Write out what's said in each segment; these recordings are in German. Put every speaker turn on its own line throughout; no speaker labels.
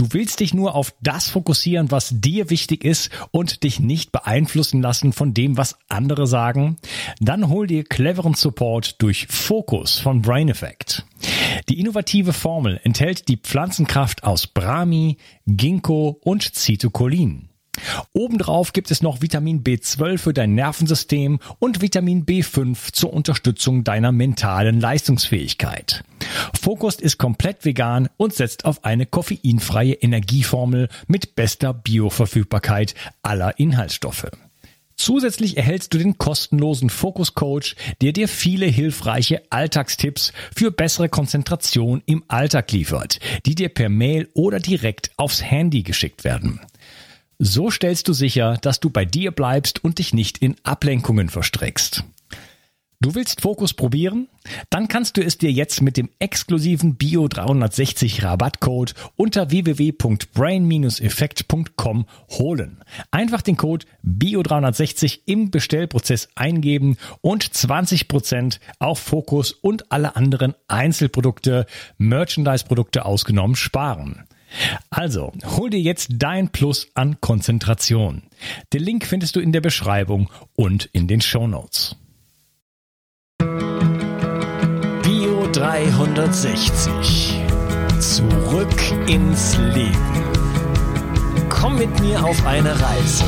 Du willst dich nur auf das fokussieren, was dir wichtig ist und dich nicht beeinflussen lassen von dem, was andere sagen? Dann hol dir cleveren Support durch Fokus von Brain Effect. Die innovative Formel enthält die Pflanzenkraft aus Brahmi, Ginkgo und Citocholin. Obendrauf gibt es noch Vitamin B12 für dein Nervensystem und Vitamin B5 zur Unterstützung deiner mentalen Leistungsfähigkeit. Focus ist komplett vegan und setzt auf eine koffeinfreie Energieformel mit bester Bioverfügbarkeit aller Inhaltsstoffe. Zusätzlich erhältst du den kostenlosen Focus Coach, der dir viele hilfreiche Alltagstipps für bessere Konzentration im Alltag liefert, die dir per Mail oder direkt aufs Handy geschickt werden. So stellst du sicher, dass du bei dir bleibst und dich nicht in Ablenkungen verstrickst. Du willst Fokus probieren? Dann kannst du es dir jetzt mit dem exklusiven Bio 360 Rabattcode unter www.brain-effekt.com holen. Einfach den Code Bio 360 im Bestellprozess eingeben und 20% auf Fokus und alle anderen Einzelprodukte, Merchandise-Produkte ausgenommen sparen. Also, hol dir jetzt dein Plus an Konzentration. Den Link findest du in der Beschreibung und in den Show Notes. Bio 360. Zurück ins Leben. Komm mit mir auf eine Reise.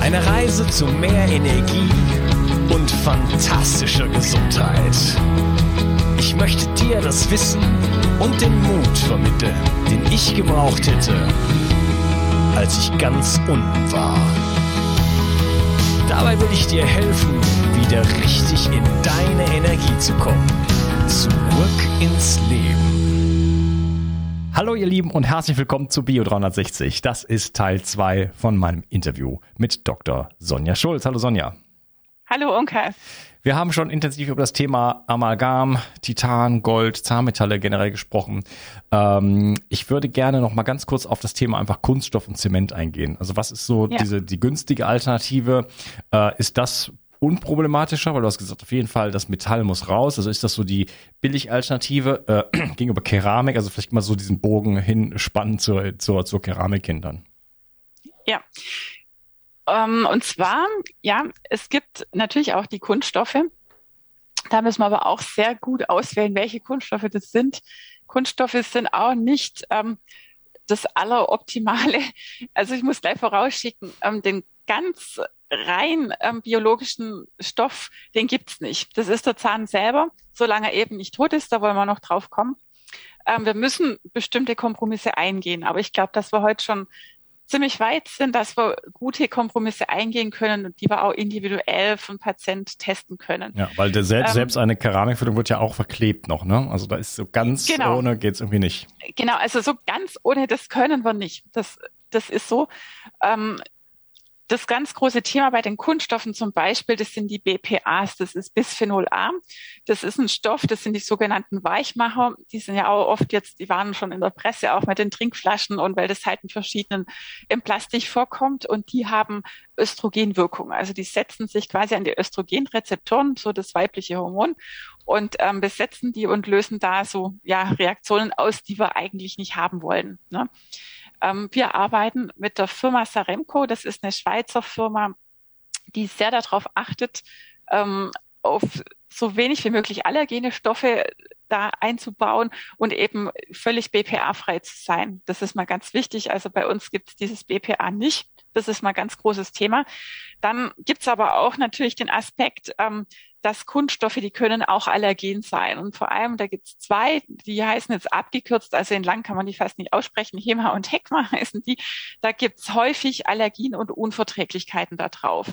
Eine Reise zu mehr Energie und fantastischer Gesundheit. Ich möchte dir das Wissen und den Mut vermitteln, den ich gebraucht hätte, als ich ganz unten war. Dabei will ich dir helfen, wieder richtig in deine Energie zu kommen. Zurück ins Leben. Hallo ihr Lieben und herzlich willkommen zu Bio 360. Das ist Teil 2 von meinem Interview mit Dr. Sonja Schulz. Hallo Sonja.
Hallo Onkel.
Wir haben schon intensiv über das Thema Amalgam, Titan, Gold, Zahnmetalle generell gesprochen. Ähm, ich würde gerne noch mal ganz kurz auf das Thema einfach Kunststoff und Zement eingehen. Also was ist so ja. diese die günstige Alternative? Äh, ist das unproblematischer, weil du hast gesagt, auf jeden Fall das Metall muss raus. Also ist das so die Billig-Alternative äh, gegenüber Keramik? Also vielleicht mal so diesen Bogen hinspannen zur, zur, zur Keramik hin dann.
Ja, ähm, und zwar, ja, es gibt natürlich auch die Kunststoffe. Da müssen wir aber auch sehr gut auswählen, welche Kunststoffe das sind. Kunststoffe sind auch nicht ähm, das Alleroptimale. Also ich muss gleich vorausschicken, ähm, den ganz rein ähm, biologischen Stoff, den gibt's nicht. Das ist der Zahn selber, solange er eben nicht tot ist, da wollen wir noch drauf kommen. Ähm, wir müssen bestimmte Kompromisse eingehen, aber ich glaube, dass wir heute schon ziemlich weit sind, dass wir gute Kompromisse eingehen können und die wir auch individuell von Patient testen können.
Ja, weil der selbst, ähm, selbst eine Keramikfüllung wird ja auch verklebt noch, ne? Also da ist so ganz genau, ohne geht's irgendwie nicht.
Genau, also so ganz ohne das können wir nicht. Das, das ist so. Ähm, das ganz große Thema bei den Kunststoffen zum Beispiel, das sind die BPAs, das ist Bisphenol A. Das ist ein Stoff, das sind die sogenannten Weichmacher. Die sind ja auch oft jetzt, die waren schon in der Presse, auch mit den Trinkflaschen und weil das halt in verschiedenen im Plastik vorkommt und die haben Östrogenwirkung. Also die setzen sich quasi an die Östrogenrezeptoren, so das weibliche Hormon und ähm, besetzen die und lösen da so ja Reaktionen aus, die wir eigentlich nicht haben wollen. Ne? Ähm, wir arbeiten mit der Firma Saremco. Das ist eine Schweizer Firma, die sehr darauf achtet, ähm, auf so wenig wie möglich allergene Stoffe da einzubauen und eben völlig BPA-frei zu sein. Das ist mal ganz wichtig. Also bei uns gibt es dieses BPA nicht. Das ist mal ganz großes Thema. Dann gibt es aber auch natürlich den Aspekt, ähm, dass Kunststoffe, die können auch Allergen sein. Und vor allem, da gibt es zwei, die heißen jetzt abgekürzt, also in lang kann man die fast nicht aussprechen, HEMA und HECMA heißen die. Da gibt es häufig Allergien und Unverträglichkeiten da drauf.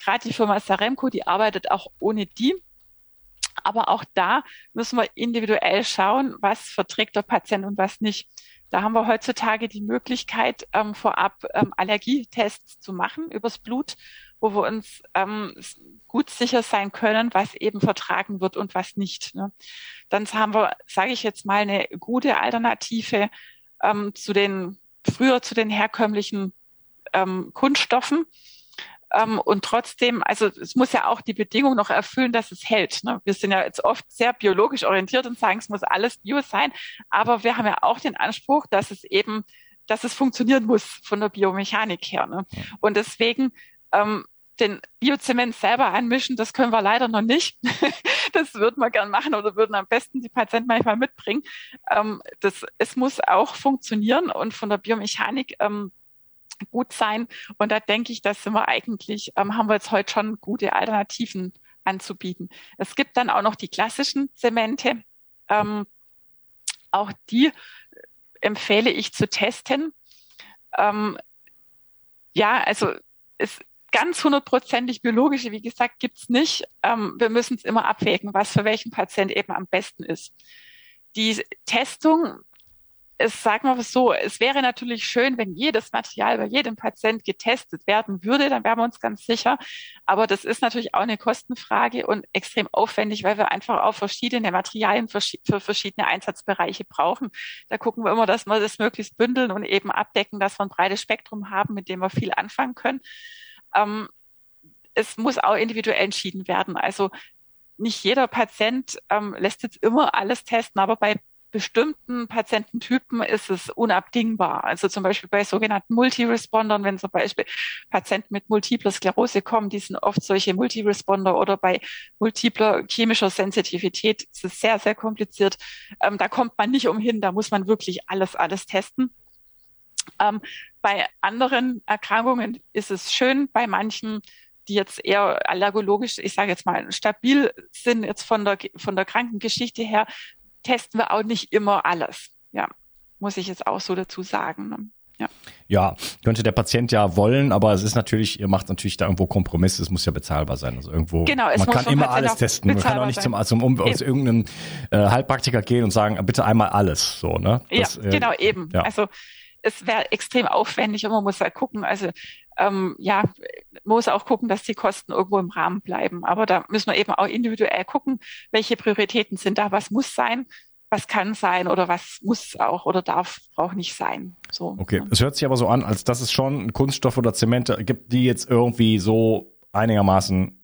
Gerade die Firma Saremco, die arbeitet auch ohne die. Aber auch da müssen wir individuell schauen, was verträgt der Patient und was nicht. Da haben wir heutzutage die Möglichkeit, ähm, vorab ähm, Allergietests zu machen übers Blut, wo wir uns ähm, gut sicher sein können, was eben vertragen wird und was nicht. Ne? Dann haben wir, sage ich jetzt mal, eine gute Alternative ähm, zu den früher zu den herkömmlichen ähm, Kunststoffen. Ähm, und trotzdem, also es muss ja auch die Bedingung noch erfüllen, dass es hält. Ne? Wir sind ja jetzt oft sehr biologisch orientiert und sagen, es muss alles Bio sein. Aber wir haben ja auch den Anspruch, dass es eben, dass es funktionieren muss von der Biomechanik her. Ne? Und deswegen ähm, den Biozement selber einmischen, das können wir leider noch nicht. das würden wir gern machen oder würden am besten die Patienten manchmal mitbringen. Ähm, das, es muss auch funktionieren und von der Biomechanik ähm, gut sein. Und da denke ich, dass sind wir eigentlich, ähm, haben wir jetzt heute schon gute Alternativen anzubieten. Es gibt dann auch noch die klassischen Zemente. Ähm, auch die empfehle ich zu testen. Ähm, ja, also es ganz hundertprozentig biologische, wie gesagt, gibt's nicht. Ähm, wir müssen es immer abwägen, was für welchen Patient eben am besten ist. Die Testung es sagen wir so, es wäre natürlich schön, wenn jedes Material bei jedem Patient getestet werden würde, dann wären wir uns ganz sicher. Aber das ist natürlich auch eine Kostenfrage und extrem aufwendig, weil wir einfach auch verschiedene Materialien für, für verschiedene Einsatzbereiche brauchen. Da gucken wir immer, dass wir das möglichst bündeln und eben abdecken, dass wir ein breites Spektrum haben, mit dem wir viel anfangen können. Ähm, es muss auch individuell entschieden werden. Also nicht jeder Patient ähm, lässt jetzt immer alles testen, aber bei bestimmten Patiententypen ist es unabdingbar. Also zum Beispiel bei sogenannten Multirespondern, wenn zum Beispiel Patienten mit multipler Sklerose kommen, die sind oft solche Multiresponder oder bei multipler chemischer Sensitivität ist es sehr, sehr kompliziert. Ähm, da kommt man nicht umhin, da muss man wirklich alles, alles testen. Ähm, bei anderen Erkrankungen ist es schön, bei manchen die jetzt eher allergologisch, ich sage jetzt mal, stabil sind jetzt von der, von der Krankengeschichte her, testen wir auch nicht immer alles. Ja, muss ich jetzt auch so dazu sagen. Ne?
Ja. ja, könnte der Patient ja wollen, aber es ist natürlich, ihr macht natürlich da irgendwo Kompromisse, es muss ja bezahlbar sein. Also irgendwo, genau, man kann immer alles testen. Man kann auch nicht zum, zum um, aus irgendeinem äh, Heilpraktiker gehen und sagen, bitte einmal alles. So, ne?
Das, ja, äh, genau, eben. Ja. Also es wäre extrem aufwendig und man muss halt gucken, also ähm, ja, muss auch gucken, dass die Kosten irgendwo im Rahmen bleiben. Aber da müssen wir eben auch individuell gucken, welche Prioritäten sind da, was muss sein, was kann sein oder was muss auch oder darf auch nicht sein. So.
Okay, es hört sich aber so an, als dass es schon Kunststoff oder Zemente gibt, die jetzt irgendwie so einigermaßen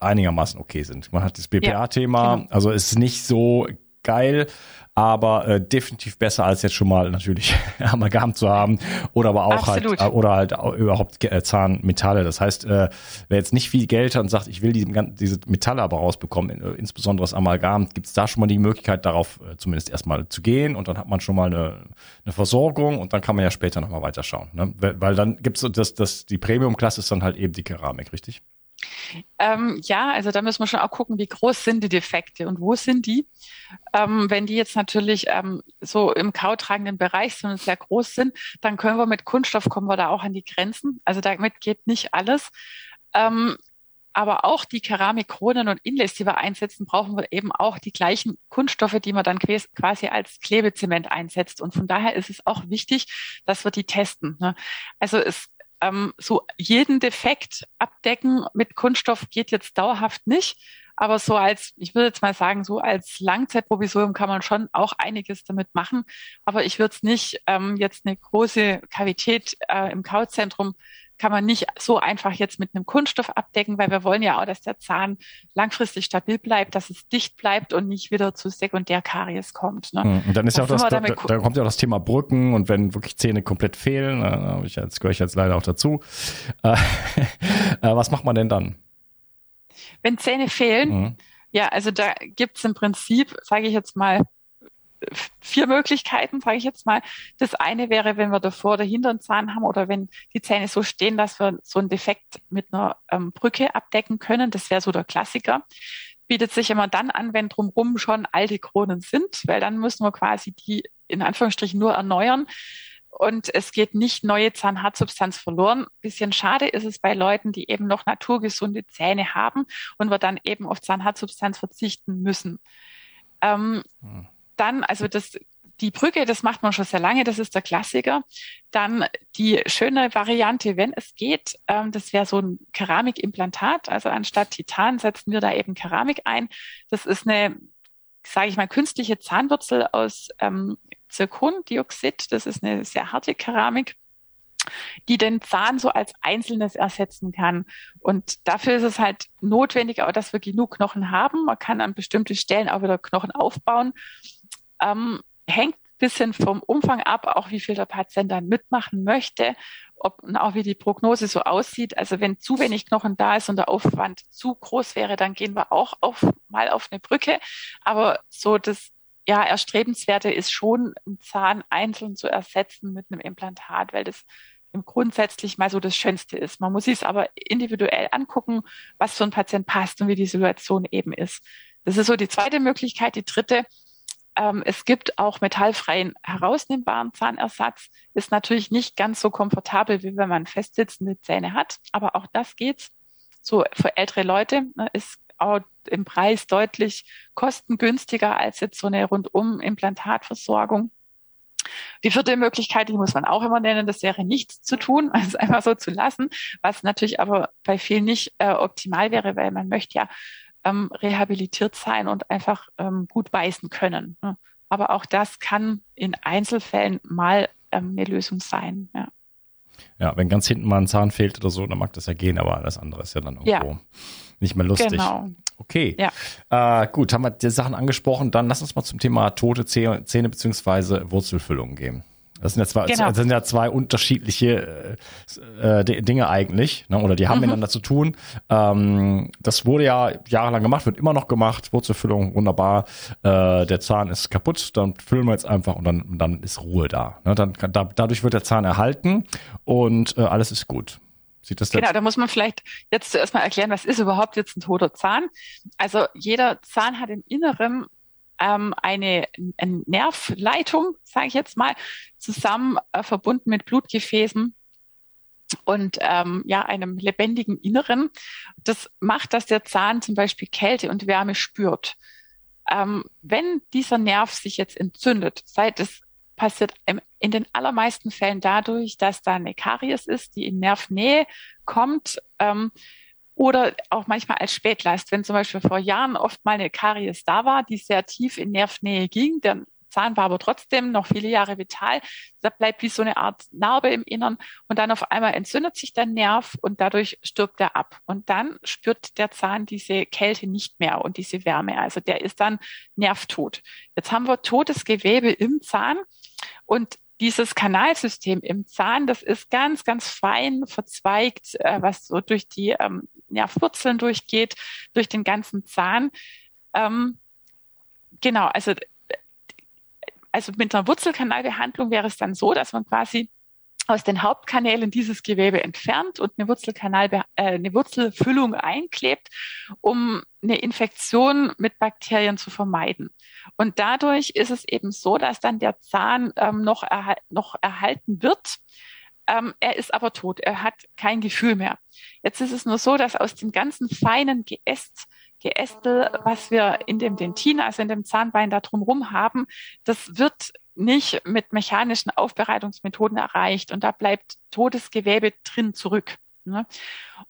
einigermaßen okay sind. Man hat das BPA-Thema, ja, genau. also es ist nicht so geil, aber äh, definitiv besser als jetzt schon mal natürlich Amalgam zu haben oder aber auch halt, Absolut. halt oder halt überhaupt äh, Zahnmetalle. Das heißt, äh, wer jetzt nicht viel Geld hat und sagt, ich will die, diese Metalle aber rausbekommen, äh, insbesondere das Amalgam, gibt es da schon mal die Möglichkeit darauf äh, zumindest erstmal zu gehen und dann hat man schon mal eine, eine Versorgung und dann kann man ja später nochmal weiterschauen. Ne? Weil, weil dann gibt's das, das, die Premium-Klasse ist dann halt eben die Keramik, richtig?
Ähm, ja, also da müssen wir schon auch gucken, wie groß sind die Defekte und wo sind die. Ähm, wenn die jetzt natürlich ähm, so im kautragenden Bereich sind und sehr groß sind, dann können wir mit Kunststoff kommen wir da auch an die Grenzen. Also damit geht nicht alles. Ähm, aber auch die Keramikkronen und Inlays, die wir einsetzen, brauchen wir eben auch die gleichen Kunststoffe, die man dann quasi als Klebezement einsetzt. Und von daher ist es auch wichtig, dass wir die testen. Ne? Also es ähm, so jeden Defekt abdecken mit Kunststoff geht jetzt dauerhaft nicht. Aber so als, ich würde jetzt mal sagen, so als Langzeitprovisorium kann man schon auch einiges damit machen. Aber ich würde es nicht ähm, jetzt eine große Kavität äh, im Kauzentrum kann man nicht so einfach jetzt mit einem Kunststoff abdecken, weil wir wollen ja auch, dass der Zahn langfristig stabil bleibt, dass es dicht bleibt und nicht wieder zu Sekundärkaries kommt. Ne?
Hm, und dann ist ja auch das, da, da, kommt ja auch das Thema Brücken und wenn wirklich Zähne komplett fehlen, äh, ich jetzt, gehöre ich jetzt leider auch dazu. Äh, äh, was macht man denn dann?
Wenn Zähne fehlen, mhm. ja, also da gibt's im Prinzip, sage ich jetzt mal, vier Möglichkeiten, sage ich jetzt mal. Das eine wäre, wenn wir davor oder hinter einen Zahn haben oder wenn die Zähne so stehen, dass wir so einen Defekt mit einer ähm, Brücke abdecken können. Das wäre so der Klassiker. Bietet sich immer dann an, wenn drumherum schon alte Kronen sind, weil dann müssen wir quasi die in Anführungsstrichen nur erneuern. Und es geht nicht neue Zahnhartsubstanz verloren. Bisschen schade ist es bei Leuten, die eben noch naturgesunde Zähne haben und wir dann eben auf Zahnhartsubstanz verzichten müssen. Ähm, hm dann, also das, die Brücke, das macht man schon sehr lange, das ist der Klassiker. Dann die schöne Variante, wenn es geht, ähm, das wäre so ein Keramikimplantat. Also anstatt Titan setzen wir da eben Keramik ein. Das ist eine, sage ich mal, künstliche Zahnwurzel aus ähm, Zirkondioxid. Das ist eine sehr harte Keramik. die den Zahn so als Einzelnes ersetzen kann. Und dafür ist es halt notwendig, auch, dass wir genug Knochen haben. Man kann an bestimmte Stellen auch wieder Knochen aufbauen. Ähm, hängt bisschen vom Umfang ab, auch wie viel der Patient dann mitmachen möchte, ob und auch wie die Prognose so aussieht. Also wenn zu wenig Knochen da ist und der Aufwand zu groß wäre, dann gehen wir auch auf, mal auf eine Brücke. Aber so das ja, erstrebenswerte ist schon, einen Zahn einzeln zu ersetzen mit einem Implantat, weil das im grundsätzlich mal so das Schönste ist. Man muss sich es aber individuell angucken, was für ein Patient passt und wie die Situation eben ist. Das ist so die zweite Möglichkeit. Die dritte, ähm, es gibt auch metallfreien herausnehmbaren Zahnersatz. Ist natürlich nicht ganz so komfortabel, wie wenn man festsitzende Zähne hat, aber auch das geht. So für ältere Leute ne, ist auch im Preis deutlich kostengünstiger als jetzt so eine rundum Implantatversorgung. Die vierte Möglichkeit, die muss man auch immer nennen, das wäre nichts zu tun, also einfach so zu lassen, was natürlich aber bei vielen nicht äh, optimal wäre, weil man möchte ja ähm, rehabilitiert sein und einfach ähm, gut beißen können. Ne? Aber auch das kann in Einzelfällen mal ähm, eine Lösung sein. Ja.
ja, wenn ganz hinten mal ein Zahn fehlt oder so, dann mag das ja gehen, aber alles andere ist ja dann irgendwo ja. nicht mehr lustig. Genau. Okay. Ja. Äh, gut, haben wir die Sachen angesprochen. Dann lass uns mal zum Thema tote Zähne, Zähne bzw. Wurzelfüllung gehen. Das sind ja zwei, genau. das sind ja zwei unterschiedliche äh, äh Dinge eigentlich, ne? oder die haben mhm. miteinander zu tun. Ähm, das wurde ja jahrelang gemacht, wird immer noch gemacht. Wurzelfüllung, wunderbar. Äh, der Zahn ist kaputt, dann füllen wir jetzt einfach und dann, dann ist Ruhe da. Ne? Dann, da, dadurch wird der Zahn erhalten und äh, alles ist gut.
Sieht das genau, da muss man vielleicht jetzt zuerst mal erklären, was ist überhaupt jetzt ein toter Zahn? Also jeder Zahn hat im Inneren ähm, eine, eine Nervleitung, sage ich jetzt mal, zusammen äh, verbunden mit Blutgefäßen und ähm, ja einem lebendigen Inneren. Das macht, dass der Zahn zum Beispiel Kälte und Wärme spürt. Ähm, wenn dieser Nerv sich jetzt entzündet, sei es passiert in den allermeisten Fällen dadurch, dass da eine Karies ist, die in Nervnähe kommt, ähm, oder auch manchmal als Spätlast, wenn zum Beispiel vor Jahren oft mal eine Karies da war, die sehr tief in Nervnähe ging, der Zahn war aber trotzdem noch viele Jahre vital. Da bleibt wie so eine Art Narbe im Innern und dann auf einmal entzündet sich der Nerv und dadurch stirbt er ab. Und dann spürt der Zahn diese Kälte nicht mehr und diese Wärme. Also der ist dann nervtot. Jetzt haben wir totes Gewebe im Zahn und dieses Kanalsystem im Zahn, das ist ganz, ganz fein verzweigt, äh, was so durch die ähm, Nervwurzeln durchgeht, durch den ganzen Zahn. Ähm, genau, also, also mit einer Wurzelkanalbehandlung wäre es dann so, dass man quasi aus den Hauptkanälen dieses Gewebe entfernt und eine Wurzelkanal, äh, eine Wurzelfüllung einklebt, um eine Infektion mit Bakterien zu vermeiden. Und dadurch ist es eben so, dass dann der Zahn ähm, noch, erhal noch erhalten wird. Ähm, er ist aber tot. Er hat kein Gefühl mehr. Jetzt ist es nur so, dass aus dem ganzen feinen Geäst Geästel, was wir in dem Dentin, also in dem Zahnbein da drumherum haben, das wird nicht mit mechanischen Aufbereitungsmethoden erreicht und da bleibt totes Gewebe drin zurück. Ne?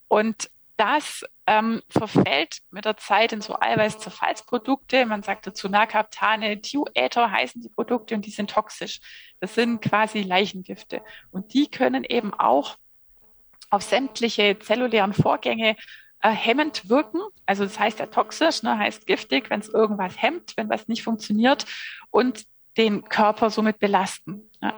Und das ähm, verfällt mit der Zeit in so Eiweißzerfallsprodukte. Man sagt dazu Nacaptane, Thioether heißen die Produkte und die sind toxisch. Das sind quasi Leichengifte. Und die können eben auch auf sämtliche zellulären Vorgänge äh, hemmend wirken. Also das heißt ja toxisch, ne, heißt giftig, wenn es irgendwas hemmt, wenn was nicht funktioniert und den Körper somit belasten. Ja.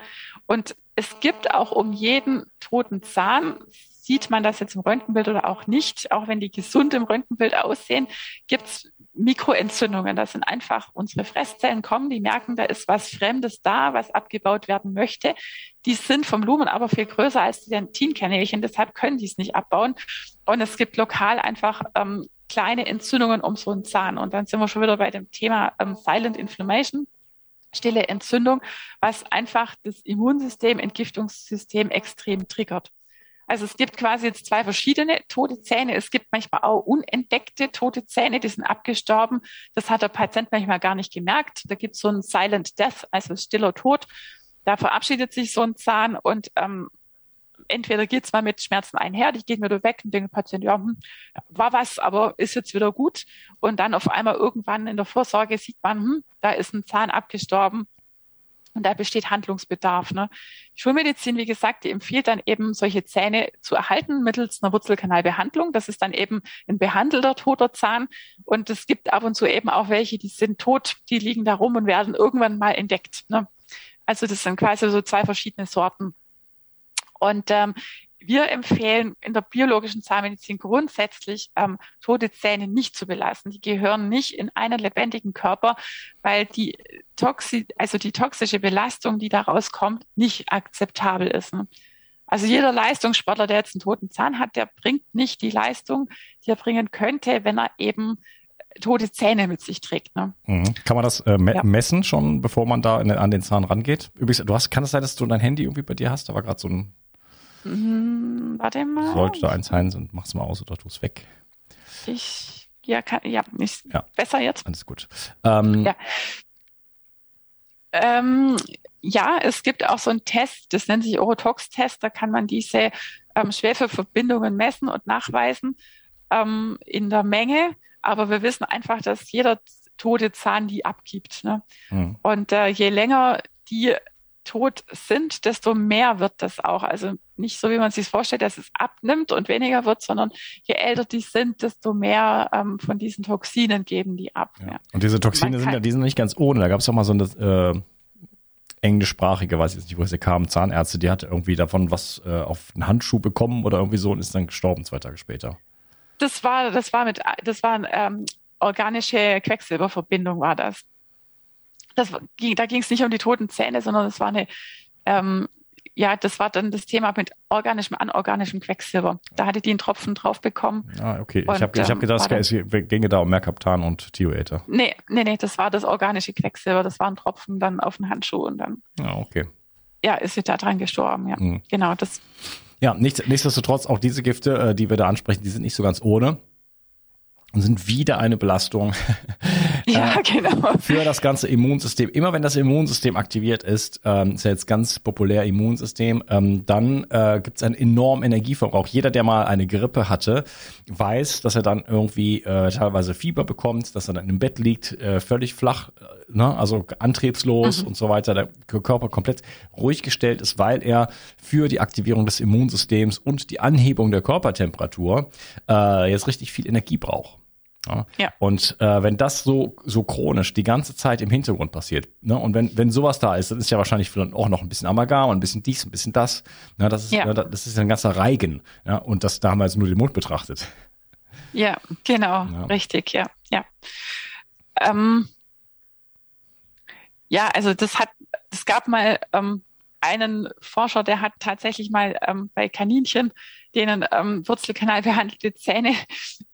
Und es gibt auch um jeden toten Zahn sieht man das jetzt im Röntgenbild oder auch nicht, auch wenn die gesund im Röntgenbild aussehen, gibt es Mikroentzündungen. Das sind einfach unsere Fresszellen kommen, die merken, da ist was Fremdes da, was abgebaut werden möchte. Die sind vom Lumen aber viel größer als die Dentinkanälchen, deshalb können die es nicht abbauen. Und es gibt lokal einfach ähm, kleine Entzündungen um so einen Zahn. Und dann sind wir schon wieder bei dem Thema ähm, Silent Inflammation stille Entzündung, was einfach das Immunsystem, Entgiftungssystem extrem triggert. Also es gibt quasi jetzt zwei verschiedene tote Zähne. Es gibt manchmal auch unentdeckte tote Zähne, die sind abgestorben. Das hat der Patient manchmal gar nicht gemerkt. Da gibt es so einen Silent Death, also stiller Tod. Da verabschiedet sich so ein Zahn und ähm, entweder geht es mal mit Schmerzen einher, die gehen wieder weg und denken Patient, ja, hm, war was, aber ist jetzt wieder gut. Und dann auf einmal irgendwann in der Vorsorge sieht man, hm, da ist ein Zahn abgestorben Und da besteht Handlungsbedarf. Ne? Die Schulmedizin, wie gesagt, die empfiehlt dann eben, solche Zähne zu erhalten mittels einer Wurzelkanalbehandlung. Das ist dann eben ein behandelter toter Zahn. Und es gibt ab und zu eben auch welche, die sind tot, die liegen da rum und werden irgendwann mal entdeckt. Ne? Also das sind quasi so zwei verschiedene Sorten. Und ähm, wir empfehlen in der biologischen Zahnmedizin grundsätzlich ähm, tote Zähne nicht zu belassen. Die gehören nicht in einen lebendigen Körper, weil die Toxi also die toxische Belastung, die daraus kommt, nicht akzeptabel ist. Ne? Also jeder Leistungssportler, der jetzt einen toten Zahn hat, der bringt nicht die Leistung, die er bringen könnte, wenn er eben tote Zähne mit sich trägt. Ne?
Mhm. Kann man das äh, me ja. messen schon, bevor man da in, an den Zahn rangeht? Übrigens, du hast, kann es sein, dass du dein Handy irgendwie bei dir hast? Da war gerade so ein
hm, warte mal.
Sollte da eins sein und mach's mal aus oder tu es weg.
Ich, ja, kann, ja, nicht ja. besser jetzt.
Alles gut.
Ähm, ja. Ähm, ja, es gibt auch so einen Test, das nennt sich Orotox-Test, da kann man diese ähm, Schwefelverbindungen messen und nachweisen ähm, in der Menge. Aber wir wissen einfach, dass jeder tote Zahn die abgibt. Ne? Mhm. Und äh, je länger die tot sind, desto mehr wird das auch. Also nicht so, wie man sich vorstellt, dass es abnimmt und weniger wird, sondern je älter die sind, desto mehr ähm, von diesen Toxinen geben die ab.
Ja. Ja. Und diese Toxine sind ja, die sind nicht ganz ohne. Da gab es auch mal so eine äh, englischsprachige, weiß ich jetzt nicht, wo sie kam, Zahnärzte, die hatte irgendwie davon was äh, auf einen Handschuh bekommen oder irgendwie so und ist dann gestorben zwei Tage später.
Das war, das war mit, das war ähm, organische Quecksilberverbindung war das das ging, da ging es nicht um die toten Zähne, sondern es war eine, ähm, ja, das war dann das Thema mit organischem, anorganischem Quecksilber. Da hatte die einen Tropfen drauf bekommen.
Ah, okay. Und, ich habe ich hab ähm, gedacht, es ginge da um Mercaptan und Thioether.
Nee, nee, nee, das war das organische Quecksilber. Das war ein Tropfen dann auf den Handschuh und dann.
Ah, okay.
Ja, ist sie da dran gestorben, ja. Mhm. Genau, das.
Ja, nichts, nichtsdestotrotz, auch diese Gifte, äh, die wir da ansprechen, die sind nicht so ganz ohne und sind wieder eine Belastung
ja, äh, genau.
für das ganze Immunsystem. Immer wenn das Immunsystem aktiviert ist, ähm, ist ja jetzt ganz populär Immunsystem, ähm, dann äh, gibt es einen enormen Energieverbrauch. Jeder, der mal eine Grippe hatte, weiß, dass er dann irgendwie äh, teilweise Fieber bekommt, dass er dann im Bett liegt, äh, völlig flach, äh, ne? also antriebslos mhm. und so weiter, der Körper komplett ruhig gestellt ist, weil er für die Aktivierung des Immunsystems und die Anhebung der Körpertemperatur äh, jetzt richtig viel Energie braucht. Ja. ja. Und äh, wenn das so so chronisch die ganze Zeit im Hintergrund passiert, ne, und wenn wenn sowas da ist, dann ist ja wahrscheinlich auch noch ein bisschen Amalgam und ein bisschen dies, ein bisschen das. Ne, das ist ja. ne, das ist ein ganzer Reigen. Ja, und das da haben wir jetzt nur den Mund betrachtet.
Ja, genau, ja. richtig, ja, ja. Ähm, ja, also das hat, es gab mal ähm, einen Forscher, der hat tatsächlich mal ähm, bei Kaninchen denen ähm, Wurzelkanal behandelte Zähne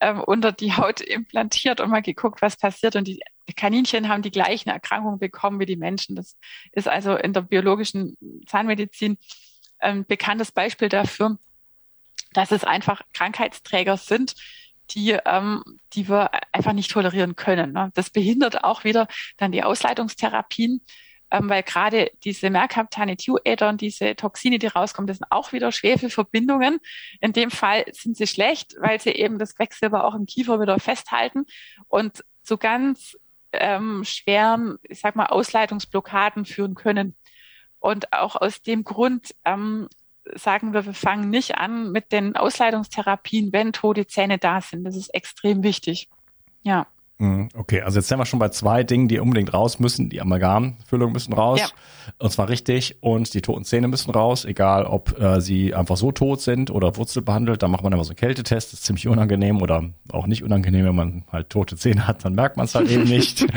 ähm, unter die Haut implantiert und mal geguckt, was passiert. Und die Kaninchen haben die gleichen Erkrankungen bekommen wie die Menschen. Das ist also in der biologischen Zahnmedizin ein bekanntes Beispiel dafür, dass es einfach Krankheitsträger sind, die, ähm, die wir einfach nicht tolerieren können. Ne? Das behindert auch wieder dann die Ausleitungstherapien ähm, weil gerade diese Mercaptane-Tioether und diese Toxine, die rauskommen, das sind auch wieder Schwefelverbindungen. In dem Fall sind sie schlecht, weil sie eben das Quecksilber auch im Kiefer wieder festhalten und zu ganz ähm, schweren, ich sag mal, Ausleitungsblockaden führen können. Und auch aus dem Grund ähm, sagen wir, wir fangen nicht an mit den Ausleitungstherapien, wenn tote Zähne da sind. Das ist extrem wichtig. Ja.
Mhm, okay, also jetzt sind wir schon bei zwei Dingen, die unbedingt raus müssen. Die Amalgamfüllungen müssen raus. Ja. Und zwar richtig. Und die toten Zähne müssen raus, egal ob äh, sie einfach so tot sind oder wurzelbehandelt. Da macht man immer so einen Kältetest. Das ist ziemlich unangenehm oder auch nicht unangenehm, wenn man halt tote Zähne hat, dann merkt man es halt eben nicht.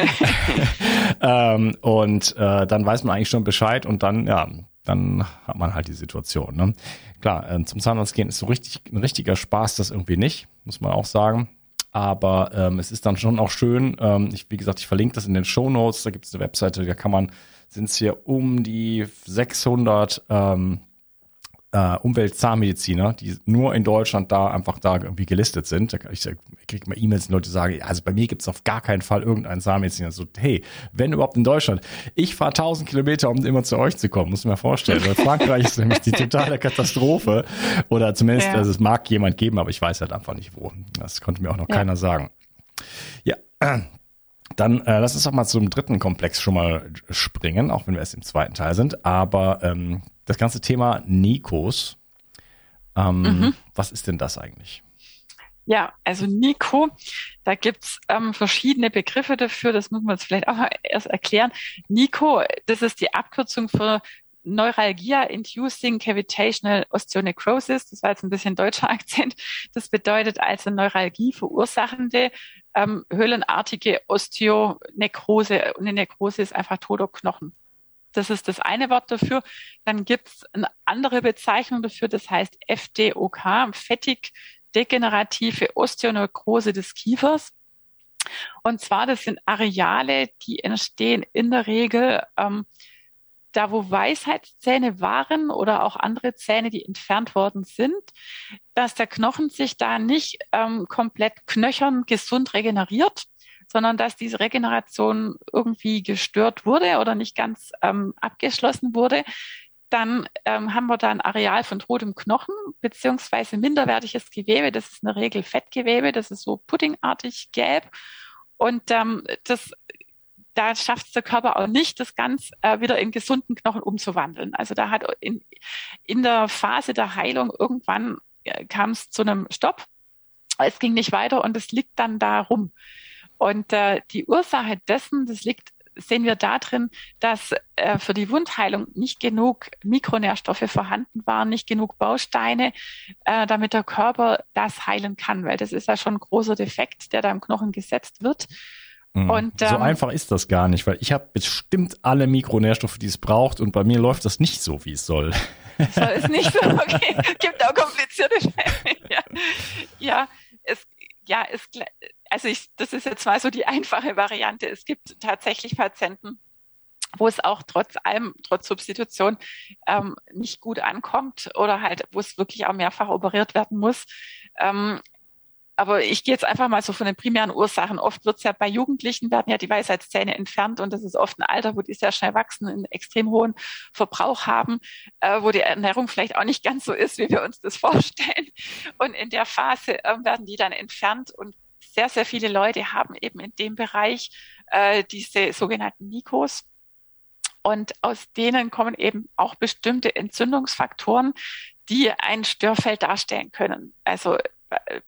ähm, und äh, dann weiß man eigentlich schon Bescheid und dann, ja, dann hat man halt die Situation. Ne? Klar, äh, zum Zahnarzt gehen ist so richtig ein richtiger Spaß, das irgendwie nicht, muss man auch sagen. Aber ähm, es ist dann schon auch schön. Ähm, ich, wie gesagt, ich verlinke das in den Show Notes. Da gibt es eine Webseite, da kann man, sind es hier um die 600 ähm, äh, Umweltzahnmediziner, die nur in Deutschland da einfach da irgendwie gelistet sind. Ich, ich kriege mal E-Mails, Leute sagen, also bei mir gibt es auf gar keinen Fall irgendeinen Zahnmediziner. So, hey, wenn überhaupt in Deutschland. Ich fahre 1000 Kilometer, um immer zu euch zu kommen, muss man mir vorstellen. Weil Frankreich ist nämlich die totale Katastrophe. Oder zumindest, ja. also es mag jemand geben, aber ich weiß halt einfach nicht wo. Das konnte mir auch noch ja. keiner sagen. Ja, Dann äh, lass uns doch mal zum dritten Komplex schon mal springen, auch wenn wir erst im zweiten Teil sind. Aber ähm, das ganze Thema Nikos, ähm, mhm. was ist denn das eigentlich?
Ja, also Nico, da gibt's ähm, verschiedene Begriffe dafür, das muss man jetzt vielleicht auch mal erst erklären. Nico, das ist die Abkürzung für Neuralgia Inducing Cavitational Osteonecrosis. Das war jetzt ein bisschen deutscher Akzent. Das bedeutet also Neuralgie verursachende ähm, höhlenartige Osteonekrose. Und eine Nekrose ist einfach toter Knochen. Das ist das eine Wort dafür. Dann gibt's eine andere Bezeichnung dafür, das heißt FDOK, fettig degenerative Osteonekrose des Kiefers. Und zwar, das sind Areale, die entstehen in der Regel ähm, da, wo Weisheitszähne waren oder auch andere Zähne, die entfernt worden sind, dass der Knochen sich da nicht ähm, komplett knöchern gesund regeneriert, sondern dass diese Regeneration irgendwie gestört wurde oder nicht ganz ähm, abgeschlossen wurde, dann ähm, haben wir da ein Areal von totem Knochen beziehungsweise minderwertiges Gewebe. Das ist in der Regel Fettgewebe, das ist so puddingartig gelb. Und ähm, das, da schafft es der Körper auch nicht, das ganz äh, wieder in gesunden Knochen umzuwandeln. Also da hat in, in der Phase der Heilung irgendwann äh, kam es zu einem Stopp. Es ging nicht weiter und es liegt dann da rum. Und äh, die Ursache dessen, das liegt sehen wir darin, dass äh, für die Wundheilung nicht genug Mikronährstoffe vorhanden waren, nicht genug Bausteine, äh, damit der Körper das heilen kann, weil das ist ja schon ein großer Defekt, der da im Knochen gesetzt wird.
Mhm. Und, ähm, so einfach ist das gar nicht, weil ich habe bestimmt alle Mikronährstoffe, die es braucht und bei mir läuft das nicht so, wie es soll.
Soll es nicht so? Okay, gibt auch komplizierte Fälle. ja. ja, es, ja, es, also ich, das ist jetzt mal so die einfache Variante. Es gibt tatsächlich Patienten, wo es auch trotz allem, trotz Substitution ähm, nicht gut ankommt oder halt, wo es wirklich auch mehrfach operiert werden muss. Ähm, aber ich gehe jetzt einfach mal so von den primären Ursachen. Oft wird es ja bei Jugendlichen werden ja die Weisheitszähne entfernt und das ist oft ein Alter, wo die sehr schnell wachsen, einen extrem hohen Verbrauch haben, äh, wo die Ernährung vielleicht auch nicht ganz so ist, wie wir uns das vorstellen. Und in der Phase äh, werden die dann entfernt und sehr, sehr viele Leute haben eben in dem Bereich äh, diese sogenannten Nikos. Und aus denen kommen eben auch bestimmte Entzündungsfaktoren, die ein Störfeld darstellen können. Also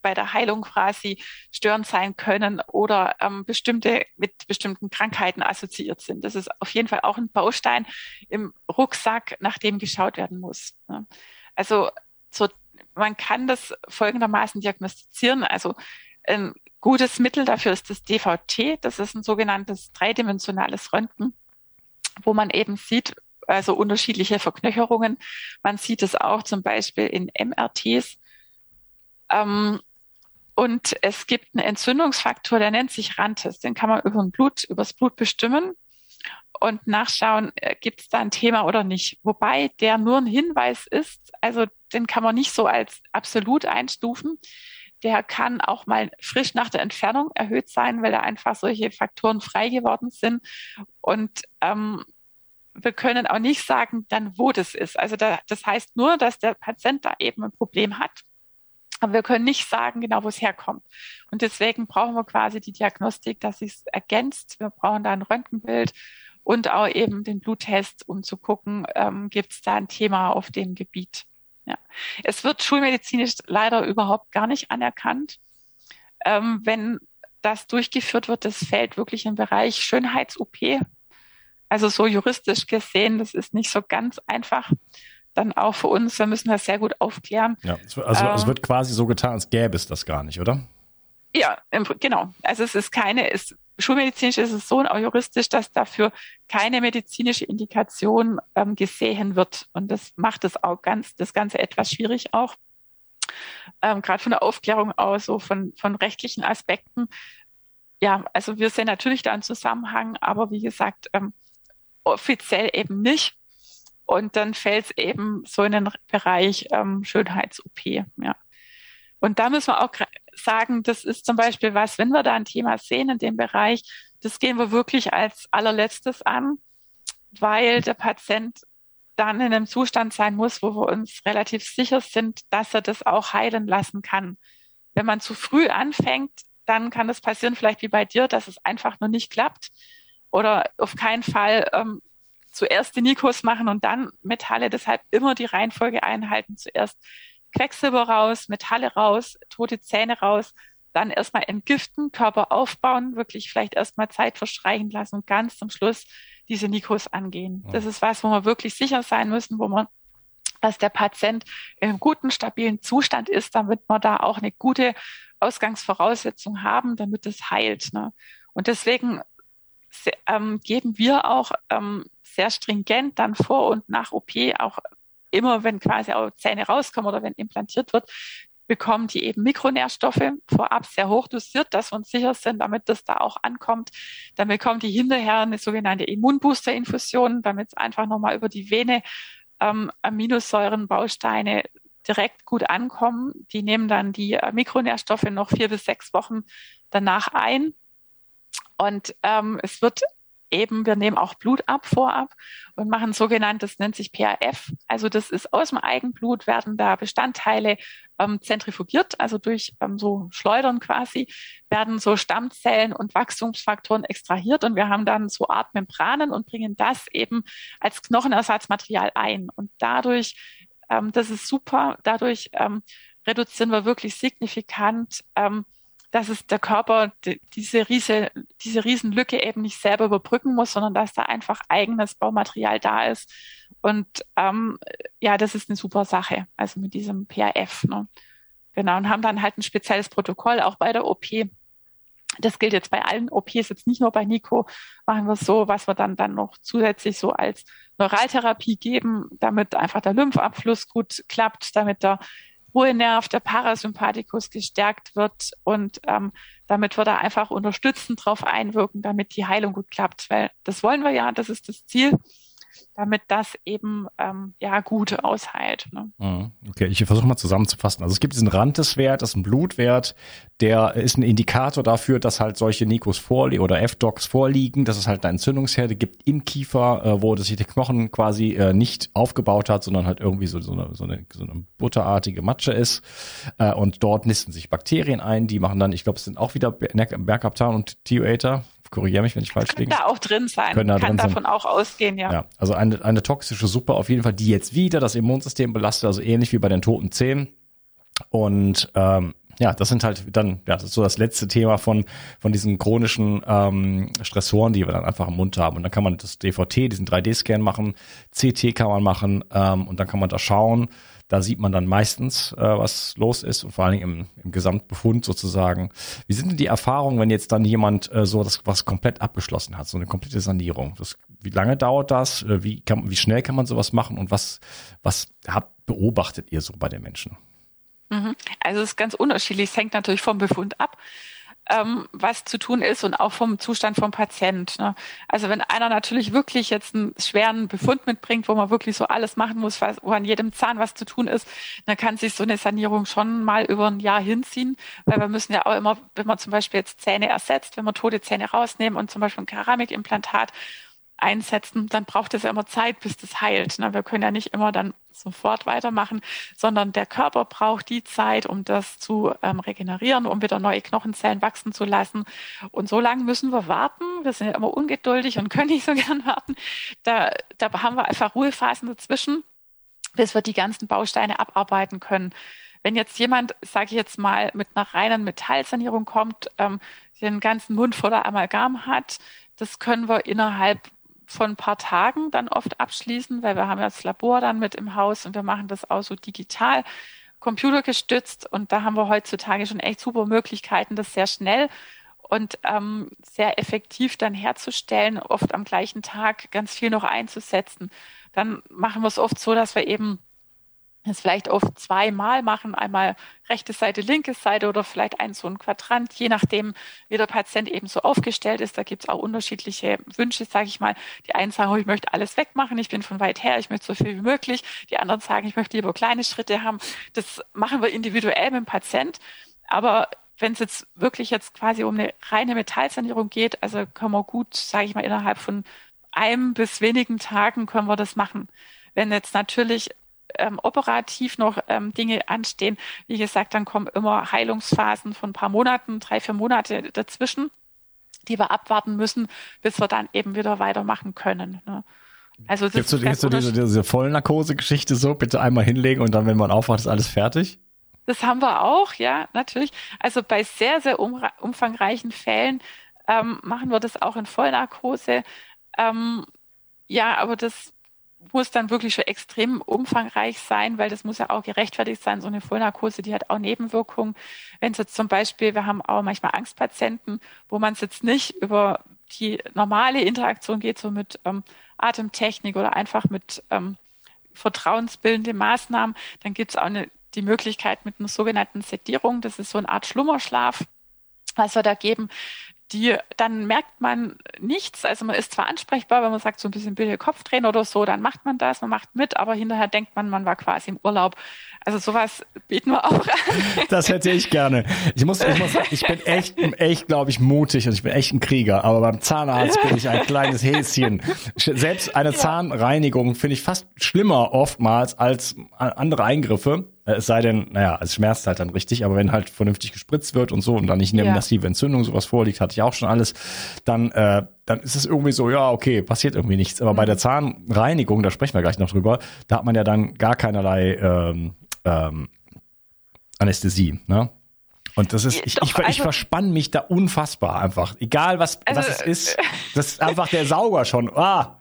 bei der Heilung quasi störend sein können oder ähm, bestimmte mit bestimmten Krankheiten assoziiert sind. Das ist auf jeden Fall auch ein Baustein im Rucksack, nach dem geschaut werden muss. Ne? Also so, man kann das folgendermaßen diagnostizieren. Also ein Gutes Mittel dafür ist das DVT. Das ist ein sogenanntes dreidimensionales Röntgen, wo man eben sieht, also unterschiedliche Verknöcherungen. Man sieht es auch zum Beispiel in MRTs. Ähm, und es gibt einen Entzündungsfaktor, der nennt sich Rantes. Den kann man über Blut, Blut bestimmen und nachschauen, äh, gibt es da ein Thema oder nicht. Wobei der nur ein Hinweis ist, also den kann man nicht so als absolut einstufen der kann auch mal frisch nach der Entfernung erhöht sein, weil da einfach solche Faktoren frei geworden sind. Und ähm, wir können auch nicht sagen, dann wo das ist. Also da, das heißt nur, dass der Patient da eben ein Problem hat. Aber wir können nicht sagen, genau wo es herkommt. Und deswegen brauchen wir quasi die Diagnostik, dass sich ergänzt. Wir brauchen da ein Röntgenbild und auch eben den Bluttest, um zu gucken, ähm, gibt es da ein Thema auf dem Gebiet. Ja. Es wird schulmedizinisch leider überhaupt gar nicht anerkannt. Ähm, wenn das durchgeführt wird, das fällt wirklich im Bereich Schönheits-OP. Also so juristisch gesehen, das ist nicht so ganz einfach. Dann auch für uns, wir müssen das sehr gut aufklären.
Ja, also ähm, es wird quasi so getan, als gäbe es das gar nicht, oder?
Ja, genau. Also es ist keine, es schulmedizinisch ist es so und auch juristisch, dass dafür keine medizinische Indikation ähm, gesehen wird. Und das macht es auch ganz, das Ganze etwas schwierig auch. Ähm, Gerade von der Aufklärung aus, so von, von rechtlichen Aspekten. Ja, also wir sehen natürlich da einen Zusammenhang, aber wie gesagt, ähm, offiziell eben nicht. Und dann fällt es eben so in den Bereich ähm, Schönheits-OP, ja. Und da müssen wir auch sagen, das ist zum Beispiel was, wenn wir da ein Thema sehen in dem Bereich, das gehen wir wirklich als allerletztes an, weil der Patient dann in einem Zustand sein muss, wo wir uns relativ sicher sind, dass er das auch heilen lassen kann. Wenn man zu früh anfängt, dann kann es passieren, vielleicht wie bei dir, dass es einfach nur nicht klappt. Oder auf keinen Fall ähm, zuerst die Nikos machen und dann Metalle. Deshalb immer die Reihenfolge einhalten. Zuerst Quecksilber raus, Metalle raus, tote Zähne raus, dann erstmal entgiften, Körper aufbauen, wirklich vielleicht erstmal Zeit verstreichen lassen und ganz zum Schluss diese Nikos angehen. Das ist was, wo wir wirklich sicher sein müssen, wo man dass der Patient in einem guten, stabilen Zustand ist, damit wir da auch eine gute Ausgangsvoraussetzung haben, damit es heilt. Ne? Und deswegen ähm, geben wir auch ähm, sehr stringent dann vor und nach OP auch immer, wenn quasi auch Zähne rauskommen oder wenn implantiert wird, bekommen die eben Mikronährstoffe vorab sehr hoch dosiert, dass wir uns sicher sind, damit das da auch ankommt. Dann bekommen die hinterher eine sogenannte Immunbooster-Infusion, damit es einfach nochmal über die Vene ähm, Aminosäurenbausteine direkt gut ankommen. Die nehmen dann die äh, Mikronährstoffe noch vier bis sechs Wochen danach ein. Und ähm, es wird eben, wir nehmen auch Blut ab vorab und machen sogenanntes, nennt sich PAF. Also das ist aus dem Eigenblut werden da Bestandteile ähm, zentrifugiert, also durch ähm, so Schleudern quasi, werden so Stammzellen und Wachstumsfaktoren extrahiert und wir haben dann so Art Membranen und bringen das eben als Knochenersatzmaterial ein. Und dadurch, ähm, das ist super, dadurch ähm, reduzieren wir wirklich signifikant ähm, dass es der Körper die, diese, Riese, diese Riesenlücke eben nicht selber überbrücken muss, sondern dass da einfach eigenes Baumaterial da ist. Und ähm, ja, das ist eine super Sache, also mit diesem PAF. Ne? Genau, und haben dann halt ein spezielles Protokoll, auch bei der OP. Das gilt jetzt bei allen OPs, jetzt nicht nur bei Nico, machen wir so, was wir dann, dann noch zusätzlich so als Neuraltherapie geben, damit einfach der Lymphabfluss gut klappt, damit der Ruhenerv, der Parasympathikus gestärkt wird und ähm, damit wir da einfach unterstützend drauf einwirken, damit die Heilung gut klappt. Weil das wollen wir ja, das ist das Ziel damit das eben ähm, ja gut ausheilt. Ne?
Mhm. Okay, ich versuche mal zusammenzufassen. Also es gibt diesen Randeswert, das ist ein Blutwert, der ist ein Indikator dafür, dass halt solche Nikos vorliegen oder F-Docs vorliegen, dass es halt eine Entzündungsherde gibt im Kiefer, äh, wo das sich der Knochen quasi äh, nicht aufgebaut hat, sondern halt irgendwie so, so, eine, so, eine, so eine butterartige Matsche ist. Äh, und dort nisten sich Bakterien ein, die machen dann, ich glaube, es sind auch wieder Bergaptan und Tioater, korrigiere mich, wenn ich falsch liege.
Kann da auch drin sein. Können da Kann davon sein. auch ausgehen, ja. ja.
Also eine, eine toxische Suppe auf jeden Fall, die jetzt wieder das Immunsystem belastet, also ähnlich wie bei den toten Zähnen. Und ähm, ja, das sind halt dann, ja, das ist so das letzte Thema von, von diesen chronischen ähm, Stressoren, die wir dann einfach im Mund haben. Und dann kann man das DVT, diesen 3D-Scan machen, CT kann man machen ähm, und dann kann man da schauen, da sieht man dann meistens, äh, was los ist und vor allen Dingen im, im Gesamtbefund sozusagen. Wie sind denn die Erfahrungen, wenn jetzt dann jemand äh, so das was komplett abgeschlossen hat, so eine komplette Sanierung? Das, wie lange dauert das? Äh, wie, kann, wie schnell kann man sowas machen und was, was habt, beobachtet ihr so bei den Menschen?
Mhm. Also es ist ganz unterschiedlich. Es hängt natürlich vom Befund ab ähm, was zu tun ist und auch vom Zustand vom Patient. Ne? Also wenn einer natürlich wirklich jetzt einen schweren Befund mitbringt, wo man wirklich so alles machen muss, was, wo an jedem Zahn was zu tun ist, dann kann sich so eine Sanierung schon mal über ein Jahr hinziehen, weil wir müssen ja auch immer, wenn man zum Beispiel jetzt Zähne ersetzt, wenn wir tote Zähne rausnehmen und zum Beispiel ein Keramikimplantat einsetzen, dann braucht es ja immer Zeit, bis das heilt. Ne? Wir können ja nicht immer dann sofort weitermachen, sondern der Körper braucht die Zeit, um das zu ähm, regenerieren, um wieder neue Knochenzellen wachsen zu lassen. Und so lange müssen wir warten. Wir sind ja immer ungeduldig und können nicht so gern warten. Da, da haben wir einfach Ruhephasen dazwischen, bis wir die ganzen Bausteine abarbeiten können. Wenn jetzt jemand, sage ich jetzt mal, mit einer reinen Metallsanierung kommt, ähm, den ganzen Mund voller Amalgam hat, das können wir innerhalb von ein paar Tagen dann oft abschließen, weil wir haben ja das Labor dann mit im Haus und wir machen das auch so digital, computergestützt und da haben wir heutzutage schon echt super Möglichkeiten, das sehr schnell und ähm, sehr effektiv dann herzustellen, oft am gleichen Tag ganz viel noch einzusetzen. Dann machen wir es oft so, dass wir eben es vielleicht oft zweimal machen, einmal rechte Seite, linke Seite oder vielleicht ein so ein Quadrant, je nachdem, wie der Patient eben so aufgestellt ist. Da gibt es auch unterschiedliche Wünsche, sage ich mal. Die einen sagen, oh, ich möchte alles wegmachen, ich bin von weit her, ich möchte so viel wie möglich. Die anderen sagen, ich möchte lieber kleine Schritte haben. Das machen wir individuell mit dem Patient. Aber wenn es jetzt wirklich jetzt quasi um eine reine Metallsanierung geht, also können wir gut, sage ich mal, innerhalb von einem bis wenigen Tagen können wir das machen. Wenn jetzt natürlich ähm, operativ noch ähm, Dinge anstehen, wie gesagt, dann kommen immer Heilungsphasen von ein paar Monaten, drei, vier Monate dazwischen, die wir abwarten müssen, bis wir dann eben wieder weitermachen können. Ne?
Also das Gibt's so, so diese, diese Vollnarkose-Geschichte so, bitte einmal hinlegen und dann, wenn man aufwacht, ist alles fertig?
Das haben wir auch, ja, natürlich. Also bei sehr, sehr umfangreichen Fällen ähm, machen wir das auch in Vollnarkose. Ähm, ja, aber das muss dann wirklich schon extrem umfangreich sein, weil das muss ja auch gerechtfertigt sein. So eine Vollnarkose, die hat auch Nebenwirkungen. Wenn es jetzt zum Beispiel, wir haben auch manchmal Angstpatienten, wo man es jetzt nicht über die normale Interaktion geht, so mit ähm, Atemtechnik oder einfach mit ähm, vertrauensbildenden Maßnahmen, dann gibt es auch eine, die Möglichkeit mit einer sogenannten Sedierung. Das ist so eine Art Schlummerschlaf, was wir da geben die, dann merkt man nichts. Also man ist zwar ansprechbar, wenn man sagt, so ein bisschen bitte Kopfdrehen oder so, dann macht man das, man macht mit, aber hinterher denkt man, man war quasi im Urlaub. Also sowas bieten wir auch an.
Das hätte ich gerne. Ich muss, ich muss, ich bin echt, echt, glaube ich, mutig und ich bin echt ein Krieger, aber beim Zahnarzt bin ich ein kleines Häschen. Selbst eine ja. Zahnreinigung finde ich fast schlimmer oftmals als andere Eingriffe. Äh, es sei denn, naja, es schmerzt halt dann richtig, aber wenn halt vernünftig gespritzt wird und so und dann nicht eine ja. massive Entzündung sowas vorliegt, hatte ich auch schon alles, dann, äh, dann ist es irgendwie so, ja, okay, passiert irgendwie nichts. Aber mhm. bei der Zahnreinigung, da sprechen wir gleich noch drüber, da hat man ja dann gar keinerlei ähm, ähm, Anästhesie, ne? Und das ist, ich, Doch, ich, ich also, verspann mich da unfassbar einfach. Egal was, also, was es ist. Das ist einfach der Sauger schon. Ah,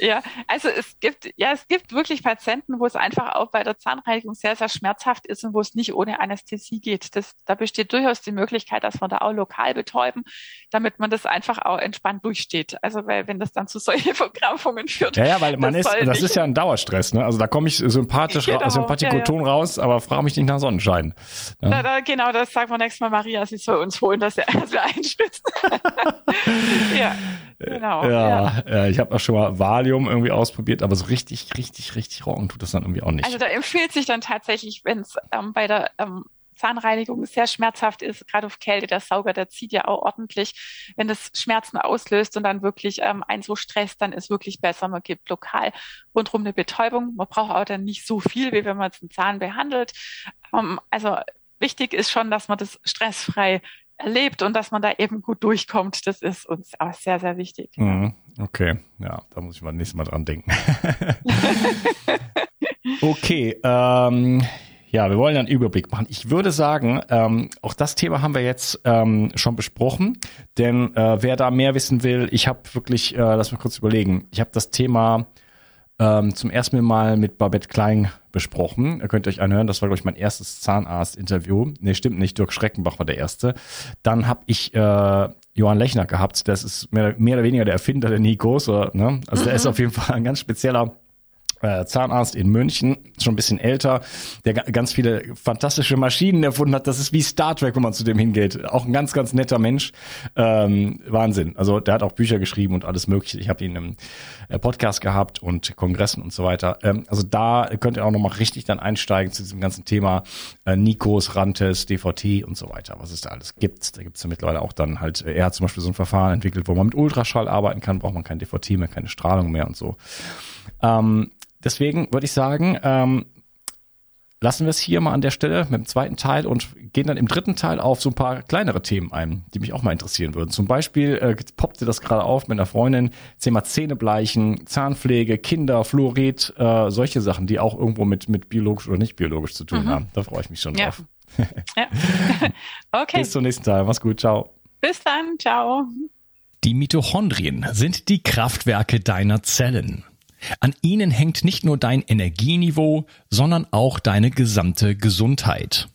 ja, also es gibt, ja, es gibt wirklich Patienten, wo es einfach auch bei der Zahnreinigung sehr, sehr schmerzhaft ist und wo es nicht ohne Anästhesie geht. Das, da besteht durchaus die Möglichkeit, dass wir da auch lokal betäuben, damit man das einfach auch entspannt durchsteht. Also weil wenn das dann zu solchen Verkrampfungen führt.
Ja, ja, weil man ist, das nicht. ist ja ein Dauerstress, ne? Also da komme ich sympathisch, genau, sympathikoton ja, ja. raus, aber frage mich nicht nach Sonnenschein.
Ja. Da, da, genau, das sagt man nächstes Mal Maria, sie soll uns holen, dass, er, dass wir einstützen.
ja. Genau. Ja, ich habe auch schon mal Valium irgendwie ausprobiert, aber so richtig, richtig, richtig rocken tut das dann irgendwie auch nicht.
Also da empfiehlt sich dann tatsächlich, wenn es ähm, bei der ähm, Zahnreinigung sehr schmerzhaft ist, gerade auf Kälte, der Sauger, der zieht ja auch ordentlich. Wenn das Schmerzen auslöst und dann wirklich ähm, einen so stresst, dann ist wirklich besser. Man gibt lokal rundherum eine Betäubung. Man braucht auch dann nicht so viel, wie wenn man jetzt einen Zahn behandelt. Ähm, also wichtig ist schon, dass man das stressfrei erlebt und dass man da eben gut durchkommt, das ist uns auch sehr, sehr wichtig.
Mhm. Okay, ja, da muss ich mal nächstes Mal dran denken. okay, ähm, ja, wir wollen einen Überblick machen. Ich würde sagen, ähm, auch das Thema haben wir jetzt ähm, schon besprochen, denn äh, wer da mehr wissen will, ich habe wirklich, äh, lass mich kurz überlegen, ich habe das Thema ähm, zum ersten Mal mit Babette Klein besprochen. Ihr könnt euch anhören, das war, glaube ich, mein erstes Zahnarzt-Interview. Nee, stimmt nicht, Dirk Schreckenbach war der erste. Dann habe ich äh, Johann Lechner gehabt, das ist mehr, mehr oder weniger der Erfinder der Nikos. Oder, ne? Also mhm. der ist auf jeden Fall ein ganz spezieller äh, Zahnarzt in München, schon ein bisschen älter, der ganz viele fantastische Maschinen erfunden hat. Das ist wie Star Trek, wenn man zu dem hingeht. Auch ein ganz, ganz netter Mensch. Ähm, Wahnsinn. Also der hat auch Bücher geschrieben und alles mögliche. Ich habe ihn im äh, Podcast gehabt und Kongressen und so weiter. Ähm, also da könnt ihr auch nochmal richtig dann einsteigen zu diesem ganzen Thema äh, Nikos, Rantes, DVT und so weiter, was es da alles gibt. Da gibt es ja mittlerweile auch dann halt, er hat zum Beispiel so ein Verfahren entwickelt, wo man mit Ultraschall arbeiten kann, braucht man kein DVT mehr, keine Strahlung mehr und so. Ähm, Deswegen würde ich sagen, ähm, lassen wir es hier mal an der Stelle mit dem zweiten Teil und gehen dann im dritten Teil auf so ein paar kleinere Themen ein, die mich auch mal interessieren würden. Zum Beispiel äh, poppte das gerade auf mit einer Freundin, Thema Zähnebleichen, Zahnpflege, Kinder, Fluorid, äh, solche Sachen, die auch irgendwo mit, mit biologisch oder nicht biologisch zu tun mhm. haben. Da freue ich mich schon ja. drauf. ja. okay. Bis zum nächsten Teil. Mach's gut. Ciao.
Bis dann. Ciao.
Die Mitochondrien sind die Kraftwerke deiner Zellen. An ihnen hängt nicht nur dein Energieniveau, sondern auch deine gesamte Gesundheit.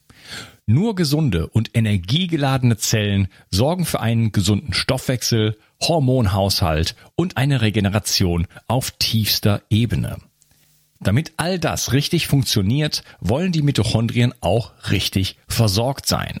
Nur gesunde und energiegeladene Zellen sorgen für einen gesunden Stoffwechsel, Hormonhaushalt und eine Regeneration auf tiefster Ebene. Damit all das richtig funktioniert, wollen die Mitochondrien auch richtig versorgt sein.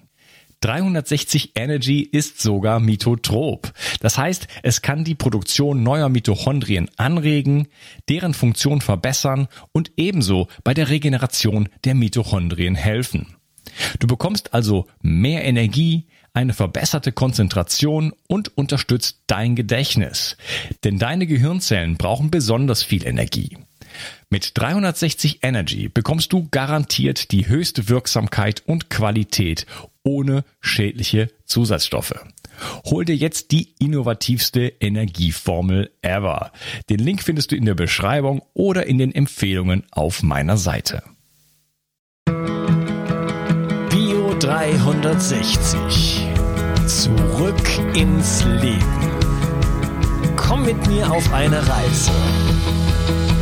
360 Energy ist sogar mitotrop. Das heißt, es kann die Produktion neuer Mitochondrien anregen, deren Funktion verbessern und ebenso bei der Regeneration der Mitochondrien helfen. Du bekommst also mehr Energie, eine verbesserte Konzentration und unterstützt dein Gedächtnis. Denn deine Gehirnzellen brauchen besonders viel Energie. Mit 360 Energy bekommst du garantiert die höchste Wirksamkeit und Qualität ohne schädliche Zusatzstoffe. Hol dir jetzt die innovativste Energieformel ever. Den Link findest du in der Beschreibung oder in den Empfehlungen auf meiner Seite.
Bio 360. Zurück ins Leben. Komm mit mir auf eine Reise.